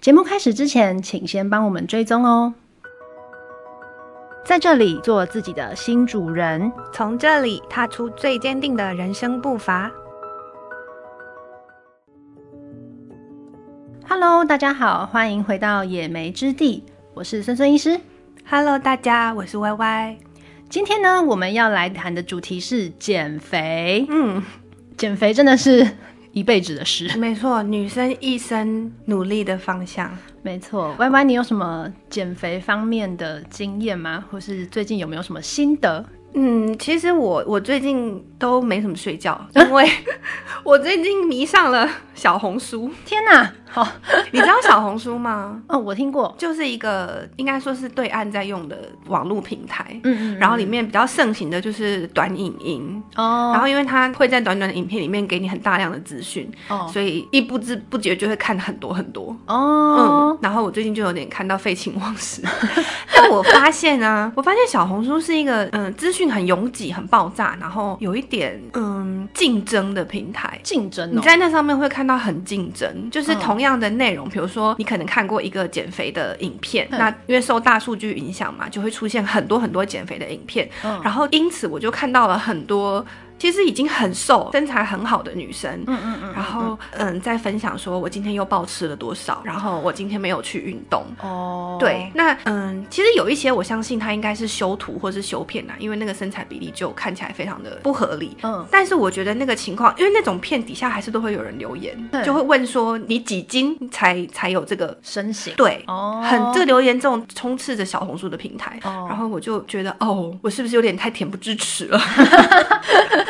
节目开始之前，请先帮我们追踪哦。在这里做自己的新主人，从这里踏出最坚定的人生步伐。Hello，大家好，欢迎回到野莓之地，我是孙孙医师。Hello，大家，我是 Y Y。今天呢，我们要来谈的主题是减肥。嗯，减肥真的是一辈子的事。没错，女生一生努力的方向。没错，Y Y，你有什么减肥方面的经验吗？或是最近有没有什么心得？嗯，其实我我最近都没怎么睡觉，因为 我最近迷上了小红书。天哪！好，你知道小红书吗？哦，我听过，就是一个应该说是对岸在用的网络平台。嗯，嗯嗯。然后里面比较盛行的就是短影音。哦。然后因为它会在短短的影片里面给你很大量的资讯。哦。所以一不知不觉就会看很多很多。哦。嗯。然后我最近就有点看到废寝忘食。但我发现啊，我发现小红书是一个嗯资讯很拥挤、很爆炸，然后有一点嗯竞争的平台。竞争。你在那上面会看到很竞争，就是同。同样的内容，比如说你可能看过一个减肥的影片，嗯、那因为受大数据影响嘛，就会出现很多很多减肥的影片，嗯、然后因此我就看到了很多。其实已经很瘦、身材很好的女生，嗯嗯嗯，然后嗯，在分享说，我今天又暴吃了多少，然后我今天没有去运动。哦，对，那嗯，其实有一些我相信她应该是修图或是修片呐，因为那个身材比例就看起来非常的不合理。嗯，但是我觉得那个情况，因为那种片底下还是都会有人留言，就会问说你几斤才才有这个身形？对，哦，很这个留言这种充斥着小红书的平台，哦然后我就觉得哦，我是不是有点太恬不知耻了？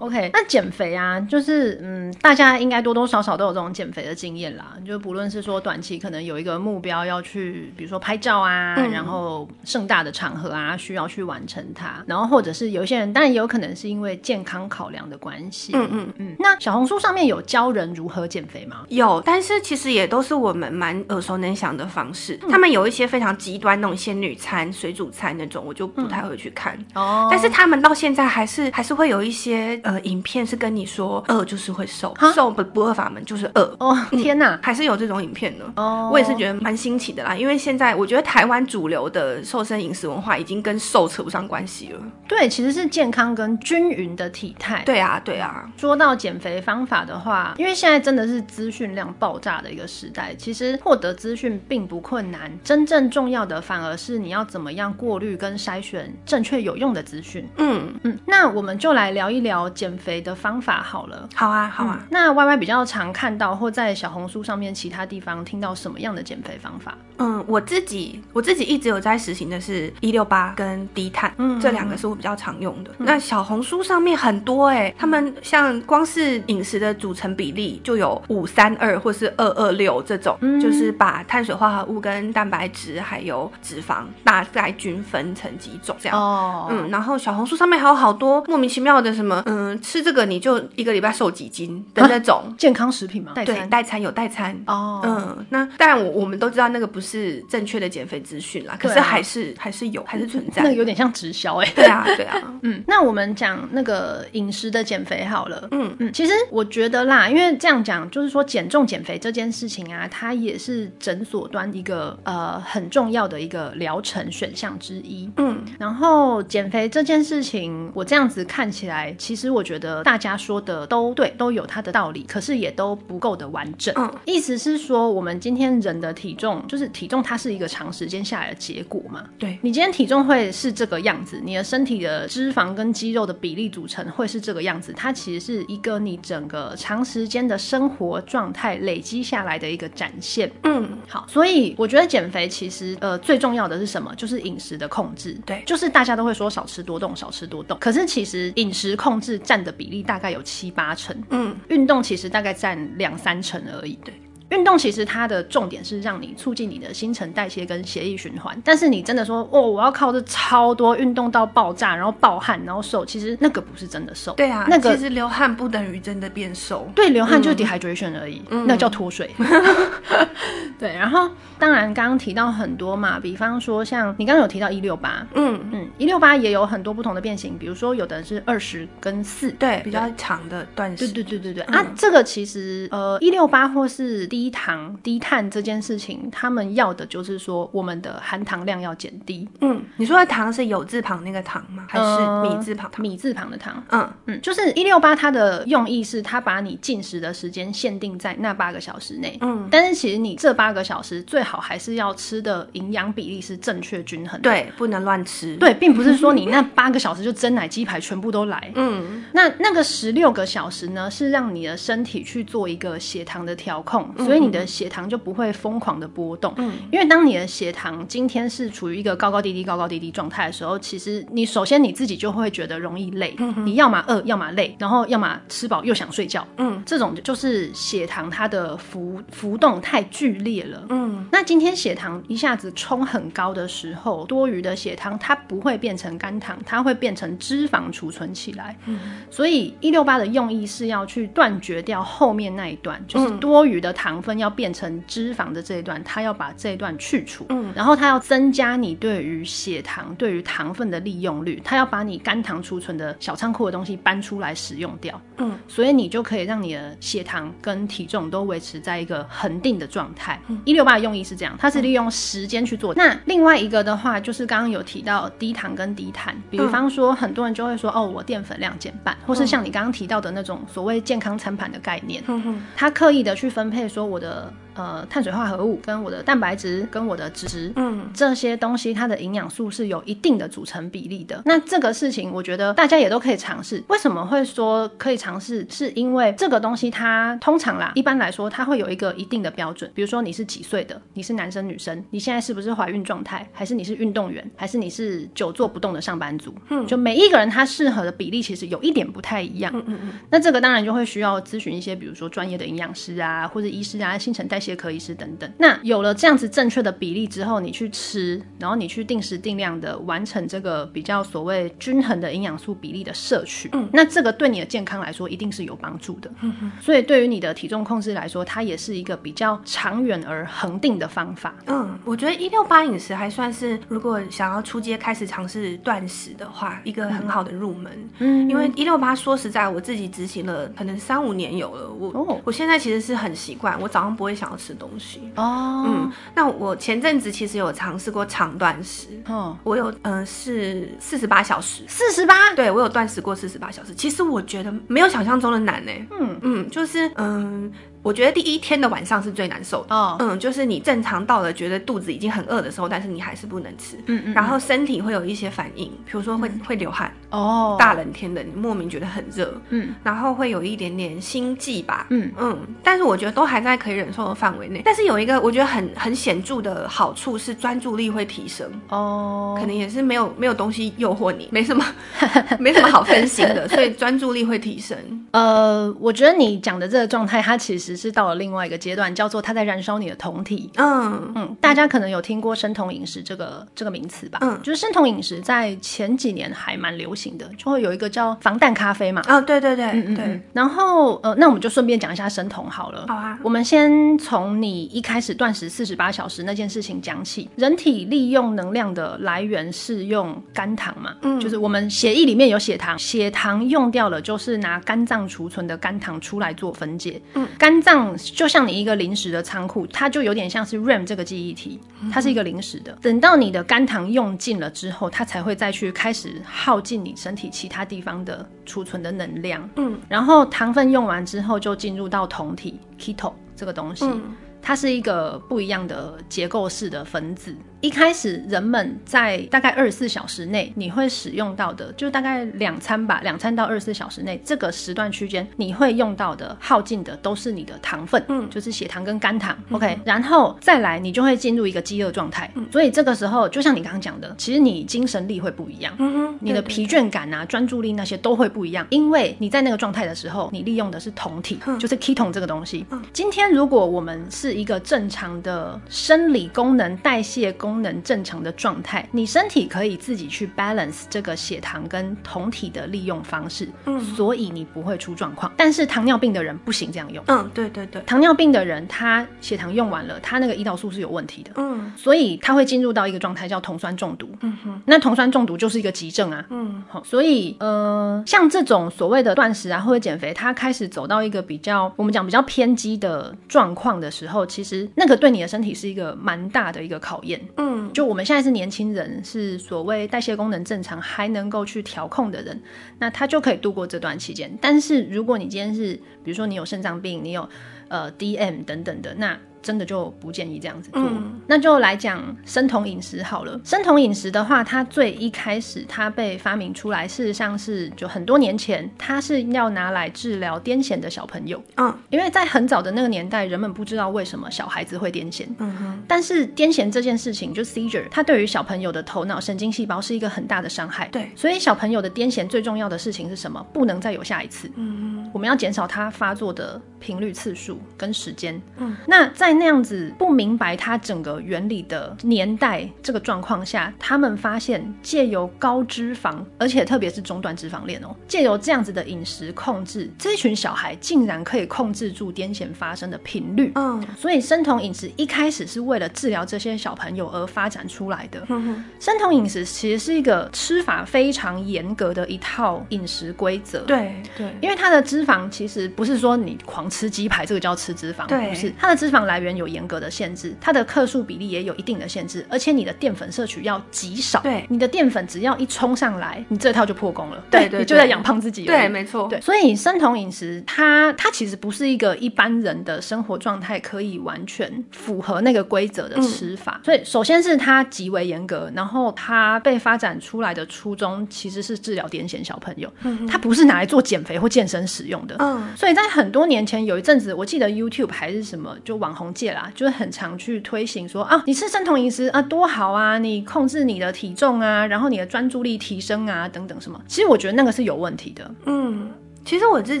OK，那减肥啊，就是嗯，大家应该多多少少都有这种减肥的经验啦。就不论是说短期可能有一个目标要去，比如说拍照啊，嗯、然后盛大的场合啊，需要去完成它。然后或者是有一些人，当然也有可能是因为健康考量的关系。嗯嗯嗯。那小红书上面有教人如何减肥吗？有，但是其实也都是我们蛮耳熟能详的方式。嗯、他们有一些非常极端那种仙女餐、水煮餐那种，我就不太会去看。哦、嗯。但是他们到现在还是还是会有一些。呃，影片是跟你说饿就是会瘦，瘦不不饿法门就是饿。哦，天哪，还是有这种影片的。哦，我也是觉得蛮新奇的啦，因为现在我觉得台湾主流的瘦身饮食文化已经跟瘦扯不上关系了。对，其实是健康跟均匀的体态。对啊，对啊。说到减肥方法的话，因为现在真的是资讯量爆炸的一个时代，其实获得资讯并不困难，真正重要的反而是你要怎么样过滤跟筛选正确有用的资讯。嗯嗯，那我们就来聊一聊。减肥的方法好了，好啊，好啊。嗯，那 Y Y 比较常看到或在小红书上面其他地方听到什么样的减肥方法？嗯，我自己我自己一直有在实行的是一六八跟低碳，嗯，这两个是我比较常用的。嗯，那小红书上面很多哎、欸，他们像光是饮食的组成比例就有五三二或是二二六这种，嗯，就是把碳水化合物跟蛋白质还有脂肪大概均分成几种这样。哦，嗯，然后小红书上面还有好多莫名其妙的什么，嗯。吃这个你就一个礼拜瘦几斤的那种、啊、健康食品吗？对，代餐有代餐哦。嗯，那当然我我们都知道那个不是正确的减肥资讯啦，可是还是、啊、还是有，还是存 在。那个有点像直销哎、欸。对啊，对啊。嗯，那我们讲那个饮食的减肥好了。嗯嗯，其实我觉得啦，因为这样讲就是说减重减肥这件事情啊，它也是诊所端一个呃很重要的一个疗程选项之一。嗯，然后减肥这件事情，我这样子看起来，其实我。我觉得大家说的都对，都有它的道理，可是也都不够的完整。嗯，意思是说，我们今天人的体重，就是体重，它是一个长时间下来的结果嘛？对，你今天体重会是这个样子，你的身体的脂肪跟肌肉的比例组成会是这个样子，它其实是一个你整个长时间的生活状态累积下来的一个展现。嗯，好，所以我觉得减肥其实呃最重要的是什么？就是饮食的控制。对，就是大家都会说少吃多动，少吃多动，可是其实饮食控制。占的比例大概有七八成，嗯，运动其实大概占两三成而已。对，运动其实它的重点是让你促进你的新陈代谢跟血液循环。但是你真的说哦，我要靠这超多运动到爆炸，然后暴汗，然后瘦，其实那个不是真的瘦。对啊，那个其实流汗不等于真的变瘦。对，流汗就是 dehydration 而已，嗯、那叫脱水。对，然后。当然刚刚提到很多嘛，比方说像你刚刚有提到一六八，嗯嗯，一六八也有很多不同的变形，比如说有的是二十跟四，对，比较长的断食，对对对对对。嗯、啊，这个其实呃一六八或是低糖低碳这件事情，他们要的就是说我们的含糖量要减低。嗯，你说的糖是有字旁那个糖吗？还是米字旁？米字旁的糖。嗯嗯，就是一六八它的用意是它把你进食的时间限定在那八个小时内。嗯，但是其实你这八个小时最好还是要吃的营养比例是正确均衡的。对，不能乱吃。对，并不是说你那八个小时就蒸奶鸡排全部都来。嗯，那那个十六个小时呢，是让你的身体去做一个血糖的调控，所以你的血糖就不会疯狂的波动。嗯，因为当你的血糖今天是处于一个高高低低、高高低低状态的时候，其实你首先你自己就会觉得容易累。嗯，你要么饿，要么累，然后要么吃饱又想睡觉。嗯，这种就是血糖它的浮浮动太剧烈了。嗯，那今天血糖一下子冲很高的时候，多余的血糖它不会变成肝糖，它会变成脂肪储存起来。嗯，所以一六八的用意是要去断绝掉后面那一段，就是多余的糖分要变成脂肪的这一段，它要把这一段去除。嗯，然后它要增加你对于血糖、对于糖分的利用率，它要把你肝糖储存的小仓库的东西搬出来使用掉。嗯，所以你就可以让你的血糖跟体重都维持在一个恒定的状态。一六八的用意是这样，它是利用时间去做。那另外一个的话，就是刚刚有提到低糖跟低碳，比方说很多人就会说，哦，我淀粉量减半，或是像你刚刚提到的那种所谓健康餐盘的概念，嗯他刻意的去分配说我的。呃，碳水化合物跟我的蛋白质跟我的脂质，嗯，这些东西它的营养素是有一定的组成比例的。那这个事情，我觉得大家也都可以尝试。为什么会说可以尝试？是因为这个东西它通常啦，一般来说它会有一个一定的标准。比如说你是几岁的，你是男生女生，你现在是不是怀孕状态，还是你是运动员，还是你是久坐不动的上班族？嗯，就每一个人他适合的比例其实有一点不太一样。嗯嗯嗯。那这个当然就会需要咨询一些，比如说专业的营养师啊，或者医师啊，新陈代谢。科医师等等，那有了这样子正确的比例之后，你去吃，然后你去定时定量的完成这个比较所谓均衡的营养素比例的摄取，嗯，那这个对你的健康来说一定是有帮助的，嗯哼，所以对于你的体重控制来说，它也是一个比较长远而恒定的方法。嗯，我觉得一六八饮食还算是，如果想要出街开始尝试断食的话，一个很好的入门。嗯，因为一六八说实在，我自己执行了可能三五年有了，我、哦、我现在其实是很习惯，我早上不会想要。吃东西。哦，嗯，那我前阵子其实有尝试过长断食，哦，我有，嗯、呃，是四十八小时，四十八，对，我有断食过四十八小时，其实我觉得没有想象中的难呢，嗯。嗯，就是嗯。我觉得第一天的晚上是最难受的，哦，嗯，就是你正常到了觉得肚子已经很饿的时候，但是你还是不能吃，嗯嗯，然后身体会有一些反应，比如说会会流汗，哦，大冷天的你莫名觉得很热，嗯，然后会有一点点心悸吧，嗯。嗯，但是我觉得都还在可以忍受的范围内。但是有一个我觉得很很显著的好处是专注力会提升，哦，可能也是没有没有东西诱惑你，没什么 没什么好分心的，所以专注力会提升。呃，我觉得你讲的这个状态，它其实。只是到了另外一个阶段，叫做它在燃烧你的酮体。嗯嗯，大家可能有听过生酮饮食这个这个名词吧？嗯，就是生酮饮食在前几年还蛮流行的，就会有一个叫防弹咖啡嘛。哦，对对对，嗯嗯对。然后呃，那我们就顺便讲一下生酮好了。好啊，我们先从你一开始断食四十八小时那件事情讲起。人体利用能量的来源是用肝糖嘛？嗯，就是我们血液里面有血糖，血糖用掉了，就是拿肝脏储存的肝糖出来做分解。嗯，肝。脏就像你一个临时的仓库，它就有点像是 RAM 这个记忆体，它是一个临时的。等到你的肝糖用尽了之后，它才会再去开始耗尽你身体其他地方的储存的能量。嗯，然后糖分用完之后，就进入到酮体 keto 这个东西，嗯，它是一个不一样的结构式的分子。一开始人们在大概二十四小时内，你会使用到的，就大概两餐吧，两餐到二十四小时内这个时段区间，你会用到的耗尽的都是你的糖分，嗯，就是血糖跟肝糖。嗯、OK，然后再来，你就会进入一个饥饿状态。嗯，所以这个时候，就像你刚刚讲的，其实你精神力会不一样，嗯哼，你的疲倦感啊、专注力那些都会不一样，因为你在那个状态的时候，你利用的是酮体，嗯、就是 ketone 这个东西。嗯，今天如果我们是一个正常的生理功能、代谢功功能正常的状态，你身体可以自己去 balance 这个血糖跟酮体的利用方式，嗯，所以你不会出状况。但是糖尿病的人不行这样用，嗯，对对对，糖尿病的人他血糖用完了，他那个胰岛素是有问题的，嗯，所以他会进入到一个状态叫酮酸中毒，嗯哼，那酮酸中毒就是一个急症啊，嗯，好，所以呃，像这种所谓的断食啊或者减肥，他开始走到一个比较我们讲比较偏激的状况的时候，其实那个对你的身体是一个蛮大的一个考验，嗯，就我们现在是年轻人，是所谓代谢功能正常，还能够去调控的人，那他就可以度过这段期间。但是如果你今天是，比如说你有肾脏病，你有呃 DM 等等的，那真的就不建议这样子做。嗯、那就来讲生酮饮食好了。生酮饮食的话，它最一开始它被发明出来，事实上是就很多年前，它是要拿来治疗癫痫的小朋友。嗯，因为在很早的那个年代，人们不知道为什么小孩子会癫痫。嗯哼。但是癫痫这件事情，就 seizure，它对于小朋友的头脑神经细胞是一个很大的伤害。对。所以小朋友的癫痫最重要的事情是什么？不能再有下一次。嗯哼。我们要减少它发作的频率、次数跟时间。嗯。那在在那样子不明白它整个原理的年代，这个状况下，他们发现借由高脂肪，而且特别是中段脂肪链哦，借由这样子的饮食控制，这群小孩竟然可以控制住癫痫发生的频率。嗯，所以生酮饮食一开始是为了治疗这些小朋友而发展出来的。嗯哼，生酮饮食其实是一个吃法非常严格的一套饮食规则。对对，因为它的脂肪其实不是说你狂吃鸡排，这个叫吃脂肪，对，不是它的脂肪来。源有严格的限制，它的克数比例也有一定的限制，而且你的淀粉摄取要极少。对，你的淀粉只要一冲上来，你这套就破功了。对，对，对，你就在养胖自己。对，没错。对，所以生酮饮食它它其实不是一个一般人的生活状态可以完全符合那个规则的吃法。嗯、所以首先是它极为严格，然后它被发展出来的初衷其实是治疗癫痫小朋友，嗯，它不是拿来做减肥或健身使用的。嗯，所以在很多年前有一阵子，我记得 YouTube 还是什么，就网红界啦，就是很。常去推行说啊，你吃生酮饮食啊多好啊，你控制你的体重啊，然后你的专注力提升啊，等等什么。其实我觉得那个是有问题的。嗯，其实我自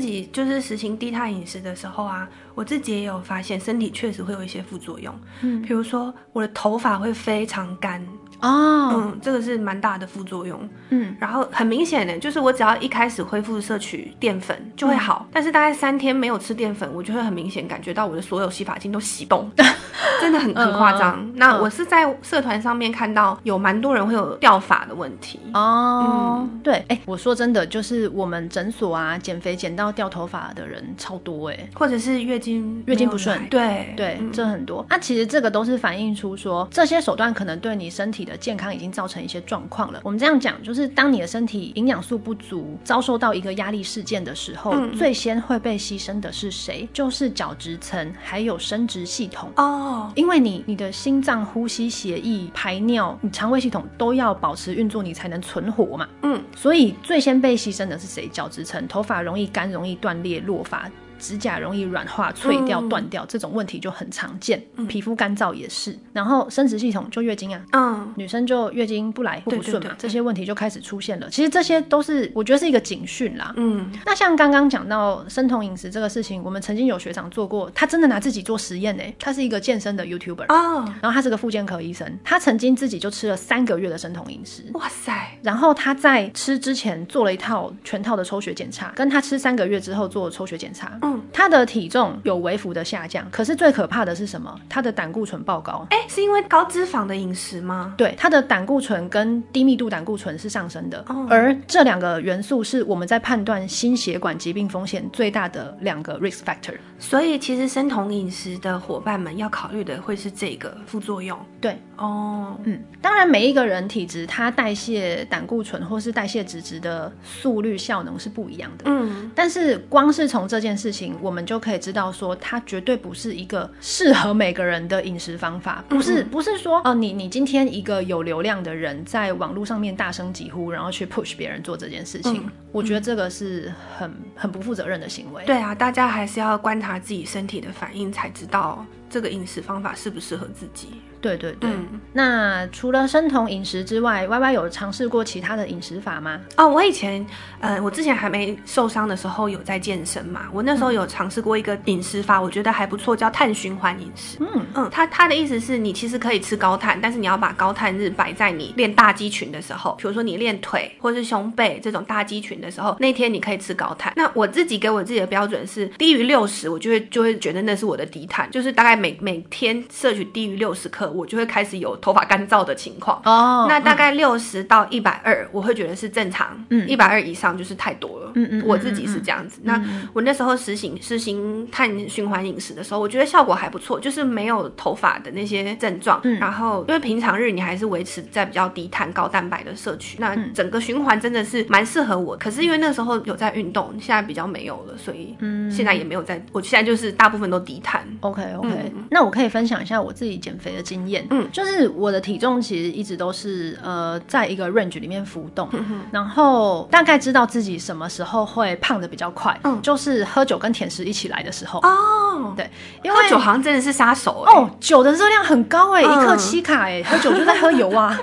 己就是实行低碳饮食的时候啊，我自己也有发现身体确实会有一些副作用。嗯，比如说我的头发会非常干。哦，嗯，这个是蛮大的副作用。嗯，然后很明显的，就是我只要一开始恢复摄取淀粉就会好，嗯、但是大概三天没有吃淀粉，我就会很明显感觉到我的所有洗发精都洗不动，真的很很夸张。嗯、那我是在社团上面看到有蛮多人会有掉发的问题。哦，嗯、对，哎，我说真的，就是我们诊所啊，减肥减到掉头发的人超多哎，或者是月经月经不顺，对对，这很多。那、其实这个都是反映出说这些手段可能对你身体的健康已经造成一些状况了。我们这样讲，就是当你的身体营养素不足，遭受到一个压力事件的时候，嗯、最先会被牺牲的是谁？就是角质层还有生殖系统哦。因为你你的心脏、呼吸、血液、排尿，你肠胃系统都要保持运作，你才能存活嘛。嗯，所以最先被牺牲的是谁？角质层，头发容易干，容易断裂、落发。指甲容易软化、脆掉、断掉，这种问题就很常见。皮肤干燥也是，然后生殖系统就月经啊，嗯，女生就月经不来或不顺嘛，这些问题就开始出现了。其实这些都是我觉得是一个警讯啦。嗯，那像刚刚讲到生酮饮食这个事情，我们曾经有学长做过，他真的拿自己做实验呢。他是一个健身的 YouTuber 哦，然后他是个妇健科医生，他曾经自己就吃了三个月的生酮饮食。哇塞！然后他在吃之前做了一套全套的抽血检查，跟他吃三个月之后做抽血检查。他的体重有微幅的下降，可是最可怕的是什么？他的胆固醇爆高。哎，是因为高脂肪的饮食吗？对，他的胆固醇跟低密度胆固醇是上升的，哦、而这两个元素是我们在判断心血管疾病风险最大的两个 risk factor。所以，其实生酮饮食的伙伴们要考虑的会是这个副作用。对，哦，嗯，当然，每一个人体质，它代谢胆固醇或是代谢脂质的速率效能是不一样的。嗯，但是光是从这件事情，我们。就可以知道说，它绝对不是一个适合每个人的饮食方法。不是，不是说哦、呃，你你今天一个有流量的人在网络上面大声疾呼，然后去 push 别人做这件事情，嗯、我觉得这个是很很不负责任的行为。对啊，大家还是要观察自己身体的反应，才知道这个饮食方法适不适合自己。对对对，嗯、那除了生酮饮食之外，Y Y 有尝试过其他的饮食法吗？哦，我以前，呃，我之前还没受伤的时候有在健身嘛，我那时候有尝试过一个饮食法，我觉得还不错，叫碳循环饮食。嗯嗯，他他的意思是你其实可以吃高碳，但是你要把高碳日摆在你练大肌群的时候，比如说你练腿或是胸背这种大肌群的时候，那天你可以吃高碳。那我自己给我自己的标准是低于六十，我就会就会觉得那是我的低碳，就是大概每每天摄取低于六十克。我就会开始有头发干燥的情况。哦，那大概六十到一百二，我会觉得是正常，嗯，一百二以上就是太多了，嗯嗯，我自己是这样子。那我那时候实行实行碳循环饮食的时候，我觉得效果还不错，就是没有头发的那些症状，嗯，然后因为平常日你还是维持在比较低碳高蛋白的摄取，那整个循环真的是蛮适合我。可是因为那时候有在运动，现在比较没有了，所以嗯，现在也没有在，我现在就是大部分都低碳。OK OK，那我可以分享一下我自己减肥的经验，嗯。就是我的体重其实一直都是呃在一个 range 里面浮动，嗯、然后大概知道自己什么时候会胖的比较快，嗯，就是喝酒跟甜食一起来的时候。哦，对，因为喝酒好像真的是杀手哦，酒的热量很高哎，嗯、一克七卡哎，喝酒就在喝油啊，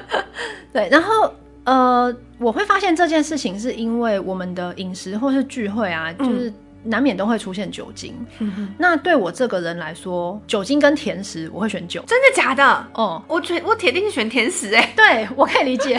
对，然后呃我会发现这件事情是因为我们的饮食或是聚会啊，就是。难免都会出现酒精，那对我这个人来说，酒精跟甜食，我会选酒。真的假的？哦，我觉我铁定是选甜食哎。对，我可以理解。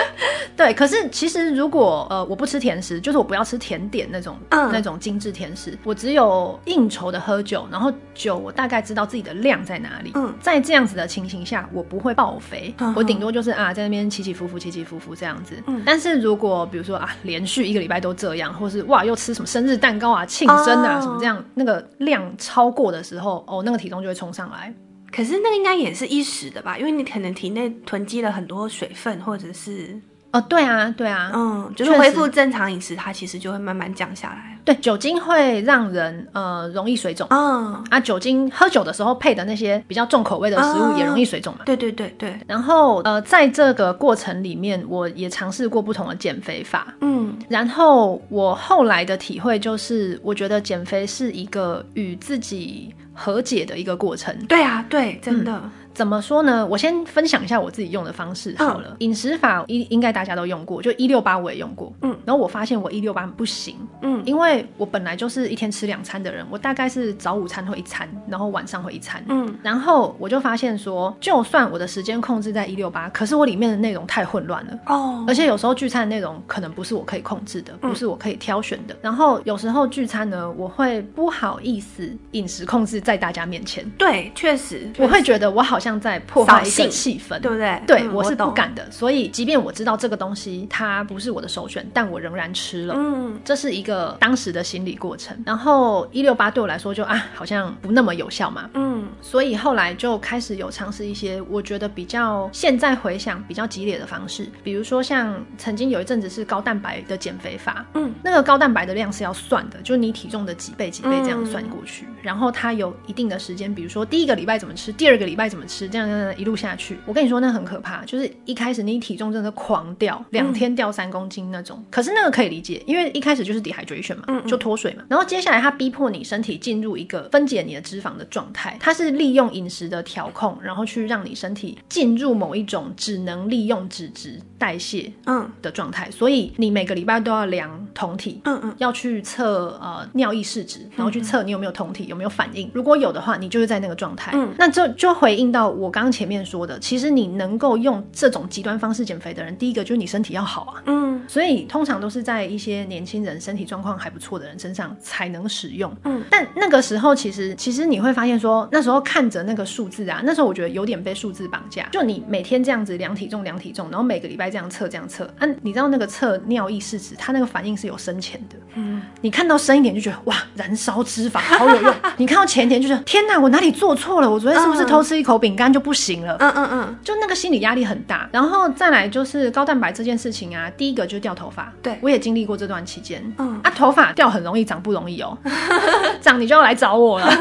对，可是其实如果呃我不吃甜食，就是我不要吃甜点那种、嗯、那种精致甜食，我只有应酬的喝酒，然后酒我大概知道自己的量在哪里。嗯，在这样子的情形下，我不会爆肥，嗯、我顶多就是啊在那边起起伏伏起起伏伏这样子。嗯，但是如果比如说啊连续一个礼拜都这样，或是哇又吃什么生日蛋糕啊。庆生啊，什么这样，那个量超过的时候，哦，那个体重就会冲上来。可是那个应该也是一时的吧？因为你可能体内囤积了很多水分，或者是。哦，对啊，对啊，嗯，就是恢复正常饮食，它其实就会慢慢降下来。对，酒精会让人呃容易水肿。嗯啊，酒精喝酒的时候配的那些比较重口味的食物也容易水肿嘛。对对对对。然后呃，在这个过程里面，我也尝试过不同的减肥法。嗯，然后我后来的体会就是，我觉得减肥是一个与自己和解的一个过程。对啊，对，真的。怎么说呢？我先分享一下我自己用的方式好了。饮、嗯、食法应应该大家都用过，就一六八我也用过。嗯，然后我发现我一六八不行。嗯，因为我本来就是一天吃两餐的人，我大概是早午餐会一餐，然后晚上会一餐。嗯，然后我就发现说，就算我的时间控制在一六八，可是我里面的内容太混乱了。哦，而且有时候聚餐的内容可能不是我可以控制的，不是我可以挑选的。嗯、然后有时候聚餐呢，我会不好意思饮食控制在大家面前。对，确实，我会觉得我好像在破坏一个气氛，对不对？对，我是不敢的。所以，即便我知道这个东西它不是我的首选，但我仍然吃了。嗯，这是一个当时的心理过程。然后一六八对我来说就啊，好像不那么有效嘛。嗯，所以后来就开始有尝试一些我觉得比较现在回想比较激烈的方式，比如说像曾经有一阵子是高蛋白的减肥法。嗯，那个高蛋白的量是要算的，就是你体重的几倍几倍这样算过去。然后它有一定的时间，比如说第一个礼拜怎么吃，第二个礼拜怎么吃，这样。这样，一路下去，我跟你说，那很可怕。就是一开始你体重真的狂掉，两天掉三公斤那种。嗯、可是那个可以理解，因为一开始就是 dehydration 嘛，嗯嗯就脱水嘛。然后接下来它逼迫你身体进入一个分解你的脂肪的状态，它是利用饮食的调控，然后去让你身体进入某一种只能利用脂质代谢嗯的状态。嗯、所以你每个礼拜都要量酮体，嗯嗯，要去测呃尿液试纸，然后去测你有没有酮体有没有反应。如果有的话，你就是在那个状态。嗯，那就就回应到我刚刚前面说的，其实你能够用这种极端方式减肥的人，第一个就是你身体要好啊。嗯，所以通常都是在一些年轻人身体状况还不错的人身上才能使用。嗯，但那个时候其实其实你会发现说，那时候看着那个数字啊，那时候我觉得有点被数字绑架。就你每天这样子量体重量体重，然后每个礼拜这样测这样测，啊，你知道那个测尿液试纸，它那个反应是有深浅的。嗯，你看到深一点就觉得哇，燃烧脂肪好有用。你看到浅一点就是天哪，我哪里做错了？我昨天是不是偷吃一口饼干就不行了？嗯嗯嗯，就那个心理压力很大，然后再来就是高蛋白这件事情啊，第一个就是掉头发，对，我也经历过这段期间，嗯。啊，头发掉很容易，长不容易哦，长你就要来找我了。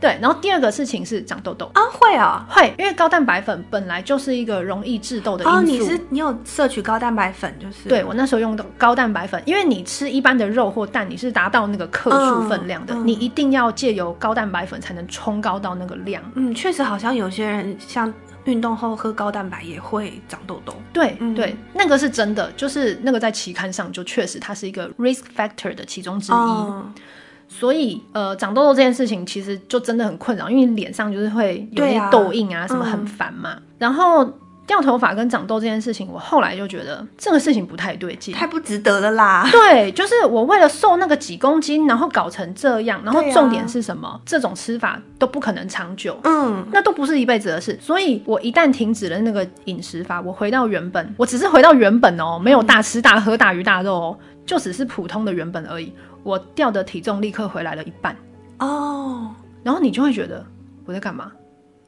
对，然后第二个事情是长痘痘啊，会啊，会，因为高蛋白粉本来就是一个容易致痘的因素。哦，你是你有摄取高蛋白粉，就是对我那时候用的高蛋白粉，因为你吃一般的肉或蛋，你是达到那个克数分量的，你一定要借由高蛋白粉才能冲高到那个量。嗯，确实好像有些人像运动后喝高蛋白也会长痘痘。对、嗯、对，那个是真的，就是那个在期刊上就确实它是一个 risk factor 的其中之一。嗯所以，呃，长痘痘这件事情其实就真的很困扰，因为脸上就是会有一些痘印啊，什么很烦嘛。嗯、然后掉头发跟长痘这件事情，我后来就觉得这个事情不太对劲，太不值得了啦。对，就是我为了瘦那个几公斤，然后搞成这样，然后重点是什么？啊、这种吃法都不可能长久，嗯，那都不是一辈子的事。所以我一旦停止了那个饮食法，我回到原本，我只是回到原本哦，没有大吃大喝大鱼大肉哦，就只是普通的原本而已。我掉的体重立刻回来了一半哦，oh. 然后你就会觉得我在干嘛？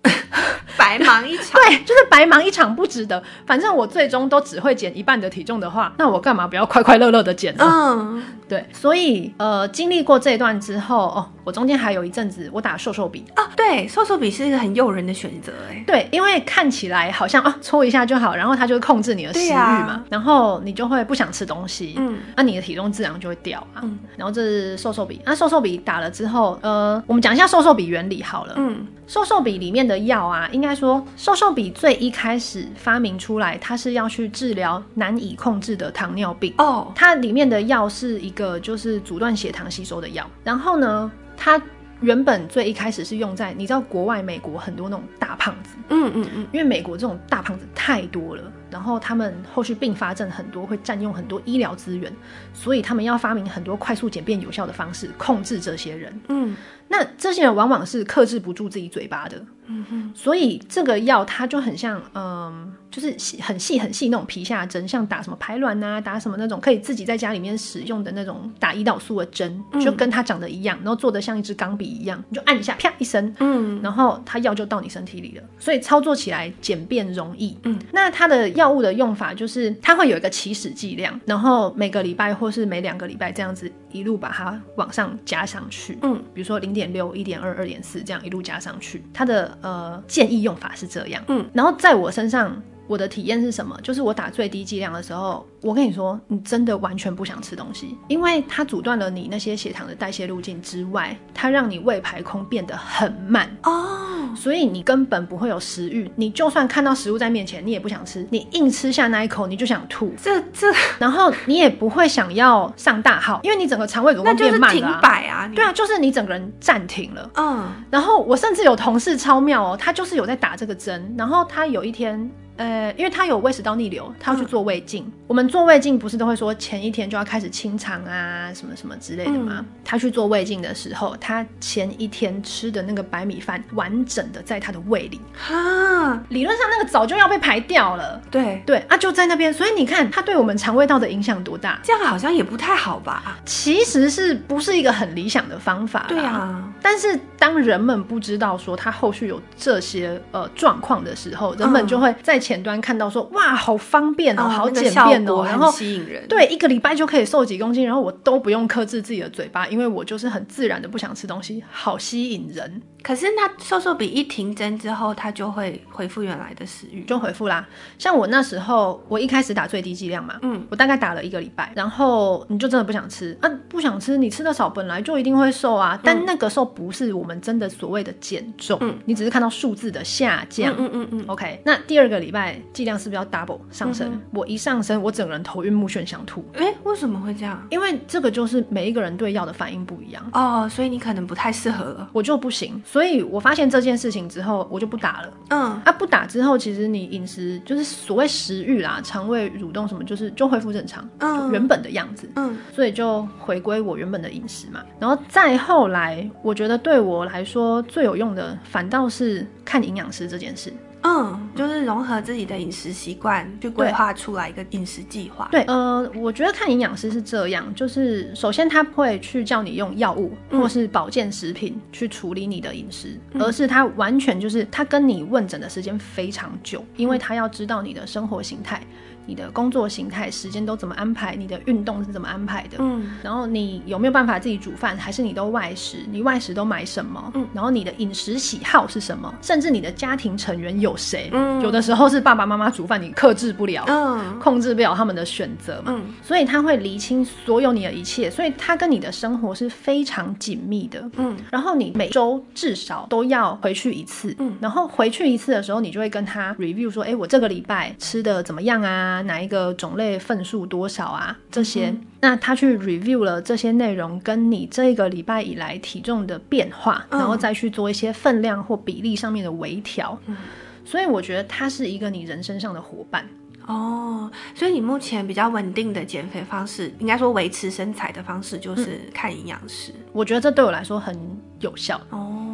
白忙一场，对，就是白忙一场，不值得。反正我最终都只会减一半的体重的话，那我干嘛不要快快乐乐的减呢？嗯，对。所以呃，经历过这一段之后，哦，我中间还有一阵子我打瘦瘦笔啊，对，瘦瘦笔是一个很诱人的选择，哎，对，因为看起来好像啊，搓一下就好，然后它就会控制你的食欲嘛，啊、然后你就会不想吃东西，嗯，那你的体重自然就会掉啊。嗯，然后这是瘦瘦笔，那瘦瘦笔打了之后，呃，我们讲一下瘦瘦笔原理好了，嗯。瘦瘦笔里面的药啊，应该说瘦瘦笔最一开始发明出来，它是要去治疗难以控制的糖尿病哦。它里面的药是一个就是阻断血糖吸收的药，然后呢，它原本最一开始是用在你知道国外美国很多那种大胖子，嗯嗯嗯，因为美国这种大胖子太多了，然后他们后续并发症很多，会占用很多医疗资源，所以他们要发明很多快速简便有效的方式控制这些人，嗯。那这些人往往是克制不住自己嘴巴的，嗯哼，所以这个药它就很像，嗯，就是很细很细那种皮下针，像打什么排卵啊，打什么那种可以自己在家里面使用的那种打胰岛素的针，就跟它长得一样，然后做的像一支钢笔一样，你就按一下，啪一声，嗯，然后它药就到你身体里了，所以操作起来简便容易，嗯，那它的药物的用法就是它会有一个起始剂量，然后每个礼拜或是每两个礼拜这样子一路把它往上加上去，嗯，比如说零点。点六、一点二、二点四，这样一路加上去，它的呃建议用法是这样，嗯，然后在我身上。我的体验是什么？就是我打最低剂量的时候，我跟你说，你真的完全不想吃东西，因为它阻断了你那些血糖的代谢路径之外，它让你胃排空变得很慢哦，所以你根本不会有食欲。你就算看到食物在面前，你也不想吃，你硬吃下那一口，你就想吐。这这，然后你也不会想要上大号，因为你整个肠胃蠕动变慢了、啊。停摆啊！对啊，就是你整个人暂停了。嗯，然后我甚至有同事超妙哦，他就是有在打这个针，然后他有一天。呃，因为他有胃食道逆流，他要去做胃镜。嗯、我们做胃镜不是都会说前一天就要开始清肠啊，什么什么之类的吗？嗯、他去做胃镜的时候，他前一天吃的那个白米饭完整的在他的胃里，哈，理论上那个早就要被排掉了。对对啊，就在那边。所以你看，他对我们肠胃道的影响多大？这样好像也不太好吧？其实是不是一个很理想的方法？对啊。但是当人们不知道说他后续有这些呃状况的时候，人们就会在。前端看到说哇，好方便哦，好简便哦，然后吸引人。对，一个礼拜就可以瘦几公斤，然后我都不用克制自己的嘴巴，因为我就是很自然的不想吃东西，好吸引人。可是那瘦瘦笔一停针之后，它就会恢复原来的食欲，就恢复啦。像我那时候，我一开始打最低剂量嘛，嗯，我大概打了一个礼拜，然后你就真的不想吃啊，不想吃，你吃的少本来就一定会瘦啊。但那个瘦不是我们真的所谓的减重，嗯，你只是看到数字的下降，嗯嗯嗯。OK，那第二个礼拜剂量是不是要 double 上升？我一上升，我整个人头晕目眩想吐。哎，为什么会这样？因为这个就是每一个人对药的反应不一样哦，所以你可能不太适合了，我就不行。所以我发现这件事情之后，我就不打了。嗯，啊，不打之后，其实你饮食就是所谓食欲啦，肠胃蠕动什么，就是就恢复正常，嗯，原本的样子。嗯，所以就回归我原本的饮食嘛。然后再后来，我觉得对我来说最有用的，反倒是看营养师这件事。嗯，就是融合自己的饮食习惯，去规划出来一个饮食计划。对，呃，我觉得看营养师是这样，就是首先他会去叫你用药物或是保健食品去处理你的饮食，嗯、而是他完全就是他跟你问诊的时间非常久，因为他要知道你的生活形态。你的工作形态、时间都怎么安排，你的运动是怎么安排的，嗯，然后你有没有办法自己煮饭，还是你都外食？你外食都买什么？嗯，然后你的饮食喜好是什么？甚至你的家庭成员有谁？嗯，有的时候是爸爸妈妈煮饭，你克制不了，嗯，控制不了他们的选择。嘛，嗯，所以他会厘清所有你的一切，所以他跟你的生活是非常紧密的，嗯，然后你每周至少都要回去一次，嗯，然后回去一次的时候，你就会跟他 review 说，哎，我这个礼拜吃的怎么样啊？哪一个种类份数多少啊？这些，嗯、那他去 review 了这些内容，跟你这一个礼拜以来体重的变化，然后再去做一些分量或比例上面的微调，嗯，所以我觉得他是一个你人生上的伙伴。哦，所以你目前比较稳定的减肥方式，应该说维持身材的方式，就是看营养师。嗯，我觉得这对我来说很有效。哦，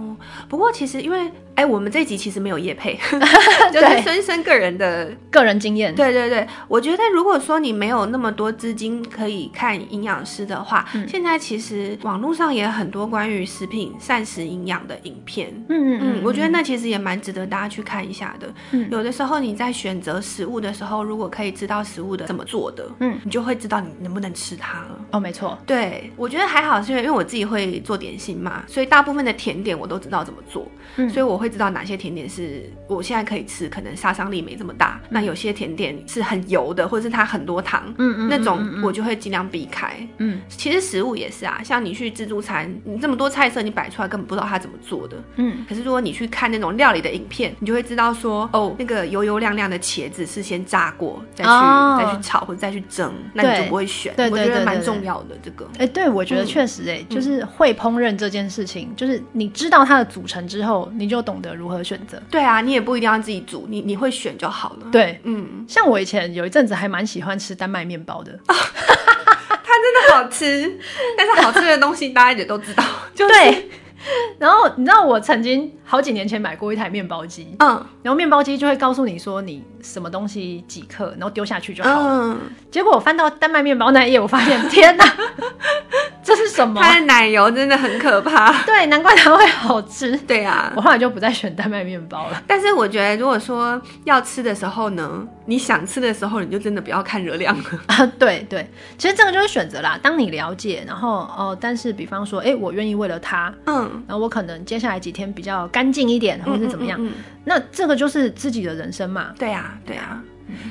不过其实因为。哎，我们这一集其实没有叶配 就是孙生个人的个人经验。对对对，我觉得如果说你没有那么多资金可以看营养师的话，嗯、现在其实网络上也有很多关于食品膳食营养的影片。嗯嗯嗯，我觉得那其实也蛮值得大家去看一下的。嗯，有的时候你在选择食物的时候，如果可以知道食物的怎么做的，嗯，你就会知道你能不能吃它了。哦，没错。对，我觉得还好，是因为因为我自己会做点心嘛，所以大部分的甜点我都知道怎么做。嗯，所以我会。知道哪些甜点是我现在可以吃，可能杀伤力没这么大。嗯、那有些甜点是很油的，或者是它很多糖，嗯嗯，那种我就会尽量避开。嗯，其实食物也是啊，像你去自助餐，你这么多菜色你摆出来根本不知道它怎么做的。嗯，可是如果你去看那种料理的影片，你就会知道说，哦，那个油油亮亮的茄子是先炸过，再去、哦、再去炒或者再去蒸，那你就不会选。对，对，对，对，对，我觉得蛮重要的这个。哎、欸，对，我觉得确实、欸，哎、嗯，就是会烹饪这件事情，就是你知道它的组成之后，你就懂。得如何选择？对啊，你也不一定要自己煮，你你会选就好了。对，嗯，像我以前有一阵子还蛮喜欢吃丹麦面包的，它真的好吃，但是好吃的东西大家也都知道，就。对然后你知道我曾经好几年前买过一台面包机，嗯，然后面包机就会告诉你说你什么东西几克，然后丢下去就好了。嗯，结果我翻到丹麦面包那一页，我发现天哪，这是什么？它的奶油真的很可怕。对，难怪它会好吃。对啊，我后来就不再选丹麦面包了。但是我觉得，如果说要吃的时候呢，你想吃的时候，你就真的不要看热量了。啊，对对，其实这个就是选择啦。当你了解，然后哦，但是比方说，哎，我愿意为了它，嗯。然后我可能接下来几天比较干净一点，或者是怎么样，嗯嗯嗯嗯，那这个就是自己的人生嘛。对啊，对啊。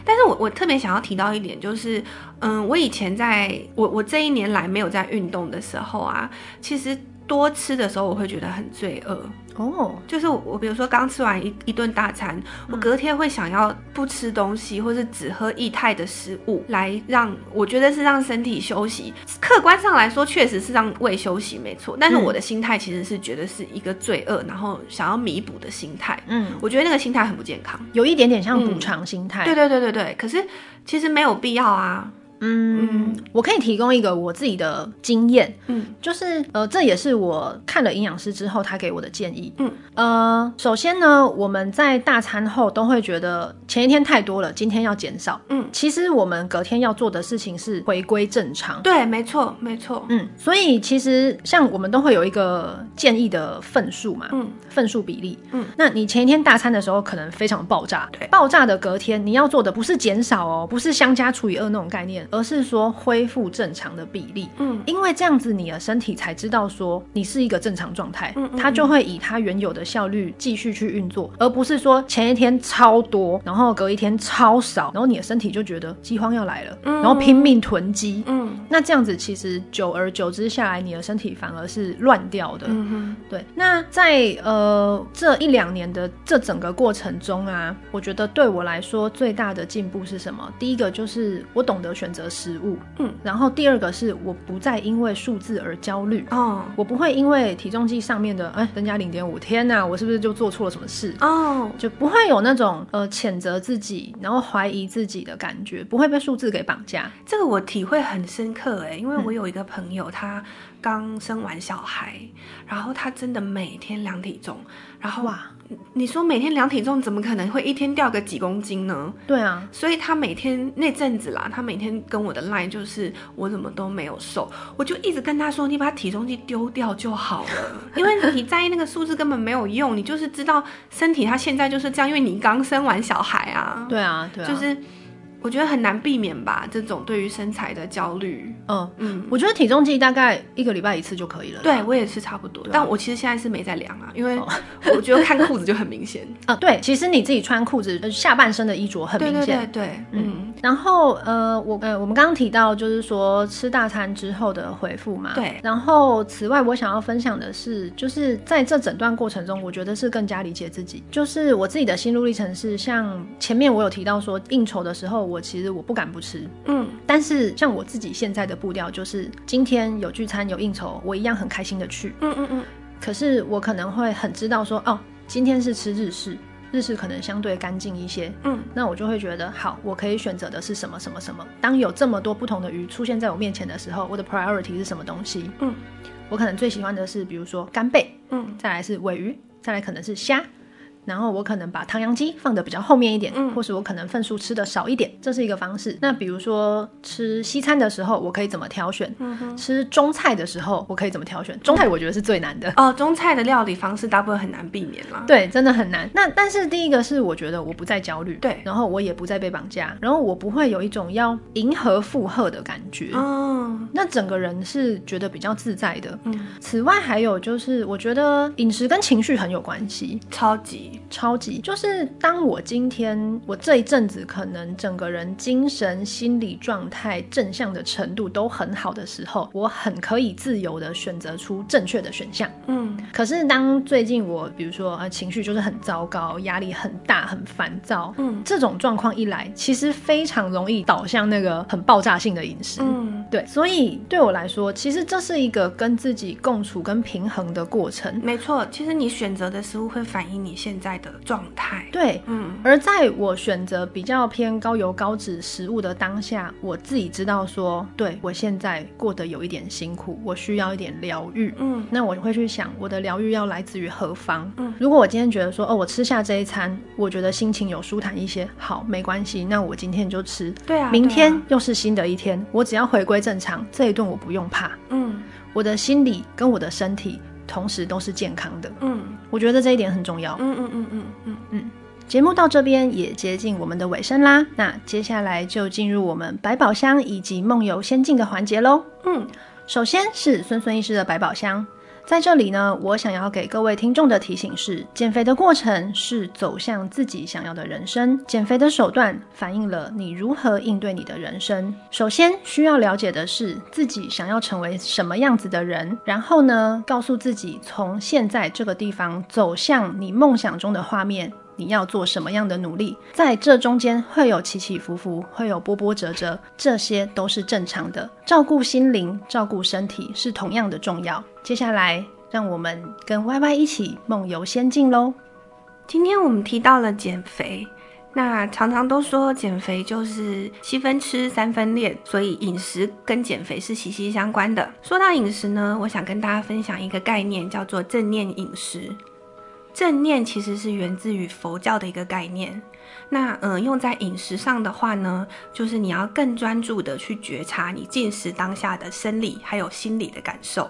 但是我我特别想要提到一点，就是，嗯，我以前在我我这一年来没有在运动的时候啊，其实多吃的时候我会觉得很罪恶。哦，oh. 就是我，比如说刚吃完一一顿大餐，我隔天会想要不吃东西，或是只喝液态的食物，来让我觉得是让身体休息。客观上来说，确实是让胃休息，没错。但是我的心态其实是觉得是一个罪恶，然后想要弥补的心态。嗯，我觉得那个心态很不健康，有一点点像补偿心态。对对对对对，可是其实没有必要啊。嗯，我可以提供一个我自己的经验，嗯，就是呃，这也是我看了营养师之后他给我的建议，嗯，呃，首先呢，我们在大餐后都会觉得前一天太多了，今天要减少，嗯，其实我们隔天要做的事情是回归正常，对，没错，没错，嗯，所以其实像我们都会有一个建议的份数嘛，嗯，份数比例，嗯，那你前一天大餐的时候可能非常爆炸，对，爆炸的隔天你要做的不是减少哦，不是相加除以二那种概念。而是说恢复正常的比例，嗯，因为这样子你的身体才知道说你是一个正常状态，嗯，它就会以它原有的效率继续去运作，而不是说前一天超多，然后隔一天超少，然后你的身体就觉得饥荒要来了，然后拼命囤积，嗯，那这样子其实久而久之下来，你的身体反而是乱掉的，嗯哼，对。那在呃这一两年的这整个过程中啊，我觉得对我来说最大的进步是什么？第一个就是我懂得选。的食物，嗯，然后第二个是我不再因为数字而焦虑哦，我不会因为体重计上面的哎增加零点五天呐，我是不是就做错了什么事？哦，就不会有那种呃谴责自己，然后怀疑自己的感觉，不会被数字给绑架。这个我体会很深刻哎，因为我有一个朋友，他刚生完小孩，然后他真的每天量体重，然后哇。你说每天量体重，怎么可能会一天掉个几公斤呢？对啊，所以他每天那阵子啦，他每天跟我的 line 就是我怎么都没有瘦，我就一直跟他说，你把体重计丢掉就好了，因为你在意那个数字根本没有用，你就是知道身体它现在就是这样，因为你刚生完小孩啊。对啊，对啊，就是。我觉得很难避免吧，这种对于身材的焦虑。嗯嗯，我觉得体重计大概一个礼拜一次就可以了。对，我也是差不多，啊、但我其实现在是没在量啊，因为 我觉得看裤子就很明显。啊，对，其实你自己穿裤子，下半身的衣着很明显。对对对对，嗯。然后呃，我呃，我们刚刚提到就是说吃大餐之后的回复嘛。对。然后此外，我想要分享的是，就是在这整段过程中，我觉得是更加理解自己。就是我自己的心路历程是，像前面我有提到说，应酬的时候，我其实我不敢不吃。嗯。但是像我自己现在的步调，就是今天有聚餐有应酬，我一样很开心的去。嗯嗯嗯。可是我可能会很知道说，哦，今天是吃日式。日式可能相对干净一些，嗯，那我就会觉得好，我可以选择的是什么什么什么。当有这么多不同的鱼出现在我面前的时候，我的 priority 是什么东西？嗯，我可能最喜欢的是，比如说干贝，嗯，再来是尾鱼，再来可能是虾。然后我可能把唐扬鸡放的比较后面一点，嗯，或是我可能份数吃的少一点，这是一个方式。那比如说吃西餐的时候，我可以怎么挑选？嗯，吃中菜的时候，我可以怎么挑选？中菜我觉得是最难的哦，中菜的料理方式大部分很难避免啦。对，真的很难。那但是第一个是我觉得我不再焦虑，对，然后我也不再被绑架，然后我不会有一种要迎合附和的感觉，嗯，那整个人是觉得比较自在的。嗯，此外还有就是我觉得饮食跟情绪很有关系，超级超级就。是当我今天我这一阵子可能整个人精神心理状态正向的程度都很好的时候，我很可以自由的选择出正确的选项。嗯，可是当最近我比如说啊情绪就是很糟糕，压力很大，很烦躁，嗯，这种状况一来，其实非常容易导向那个很爆炸性的饮食。嗯，对，所以对我来说，其实这是一个跟自己共处跟平衡的过程。没错，其实你选择的食物会反映你现在的状态。对，嗯，而在我选择比较偏高油高脂食物的当下，我自己知道说，对，我现在过得有一点辛苦，我需要一点疗愈，嗯，那我会去想我的疗愈要来自于何方，嗯，如果我今天觉得说，哦，我吃下这一餐，我觉得心情有舒坦一些，好，没关系，那我今天就吃，对啊，明天又是新的一天，我只要回归正常，这一顿我不用怕，嗯，我的心理跟我的身体。同时都是健康的，嗯，我觉得这一点很重要，嗯嗯嗯嗯嗯。嗯。节目到这边也接近我们的尾声啦，那接下来就进入我们百宝箱以及梦游仙境的环节喽，嗯，首先是孙孙医师的百宝箱。在这里呢，我想要给各位听众的提醒是：减肥的过程是走向自己想要的人生，减肥的手段反映了你如何应对你的人生。首先需要了解的是自己想要成为什么样子的人，然后呢，告诉自己从现在这个地方走向你梦想中的画面。你要做什么样的努力？在这中间会有起起伏伏，会有波波折折，这些都是正常的。照顾心灵，照顾身体是同样的重要。接下来，让我们跟 YY 一起梦游仙境喽。今天我们提到了减肥，那常常都说减肥就是七分吃三分练，所以饮食跟减肥是息息相关的。说到饮食呢，我想跟大家分享一个概念，叫做正念饮食。正念其实是源自于佛教的一个概念，那嗯、呃，用在饮食上的话呢，就是你要更专注的去觉察你进食当下的生理还有心理的感受。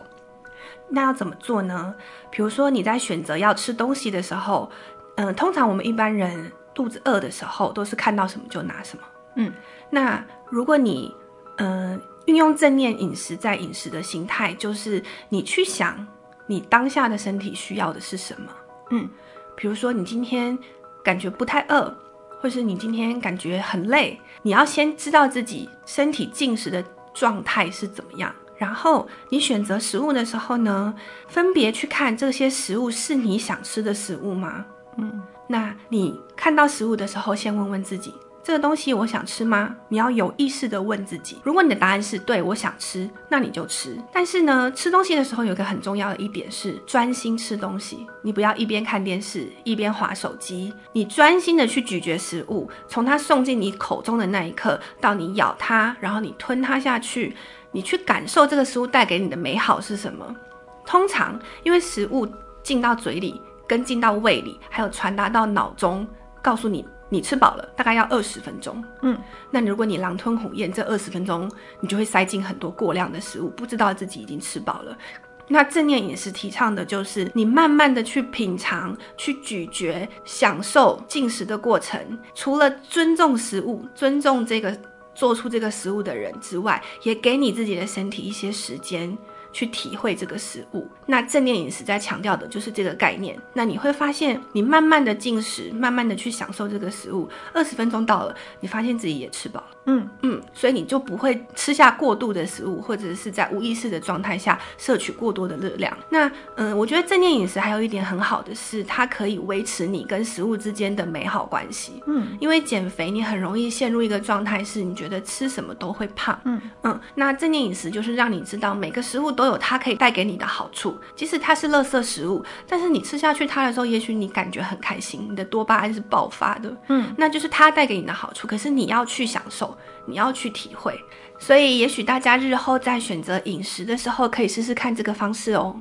那要怎么做呢？比如说你在选择要吃东西的时候，嗯、呃，通常我们一般人肚子饿的时候都是看到什么就拿什么，嗯，那如果你嗯、呃、运用正念饮食在饮食的形态，就是你去想你当下的身体需要的是什么。嗯，比如说你今天感觉不太饿，或是你今天感觉很累，你要先知道自己身体进食的状态是怎么样，然后你选择食物的时候呢，分别去看这些食物是你想吃的食物吗？嗯，那你看到食物的时候，先问问自己。这个东西我想吃吗？你要有意识地问自己。如果你的答案是对，我想吃，那你就吃。但是呢，吃东西的时候有一个很重要的一点是专心吃东西。你不要一边看电视一边划手机，你专心的去咀嚼食物，从它送进你口中的那一刻到你咬它，然后你吞它下去，你去感受这个食物带给你的美好是什么。通常因为食物进到嘴里，跟进到胃里，还有传达到脑中，告诉你。你吃饱了，大概要二十分钟。嗯，那如果你狼吞虎咽，这二十分钟你就会塞进很多过量的食物，不知道自己已经吃饱了。那正念饮食提倡的就是你慢慢的去品尝、去咀嚼、享受进食的过程。除了尊重食物、尊重这个做出这个食物的人之外，也给你自己的身体一些时间。去体会这个食物，那正念饮食在强调的就是这个概念。那你会发现，你慢慢的进食，慢慢的去享受这个食物，二十分钟到了，你发现自己也吃饱了。嗯嗯，所以你就不会吃下过度的食物，或者是在无意识的状态下摄取过多的热量。那嗯，我觉得正念饮食还有一点很好的是，它可以维持你跟食物之间的美好关系。嗯，因为减肥你很容易陷入一个状态，是你觉得吃什么都会胖。嗯嗯，那正念饮食就是让你知道每个食物都有它可以带给你的好处，即使它是垃圾食物，但是你吃下去它的时候，也许你感觉很开心，你的多巴胺是爆发的。嗯，那就是它带给你的好处，可是你要去享受。你要去体会，所以也许大家日后在选择饮食的时候，可以试试看这个方式哦。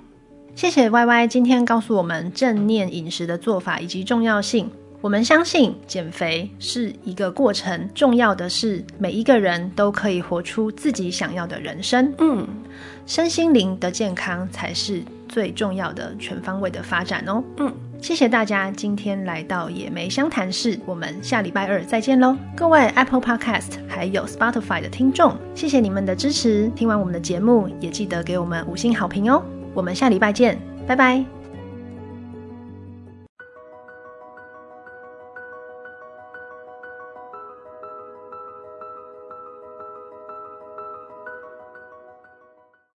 谢谢 Y Y 今天告诉我们正念饮食的做法以及重要性。我们相信减肥是一个过程，重要的是每一个人都可以活出自己想要的人生。嗯，身心灵的健康才是最重要的全方位的发展哦。嗯。谢谢大家今天来到野莓相谈室，我们下礼拜二再见喽！各位 Apple Podcast 还有 Spotify 的听众，谢谢你们的支持。听完我们的节目，也记得给我们五星好评哦！我们下礼拜见，拜拜。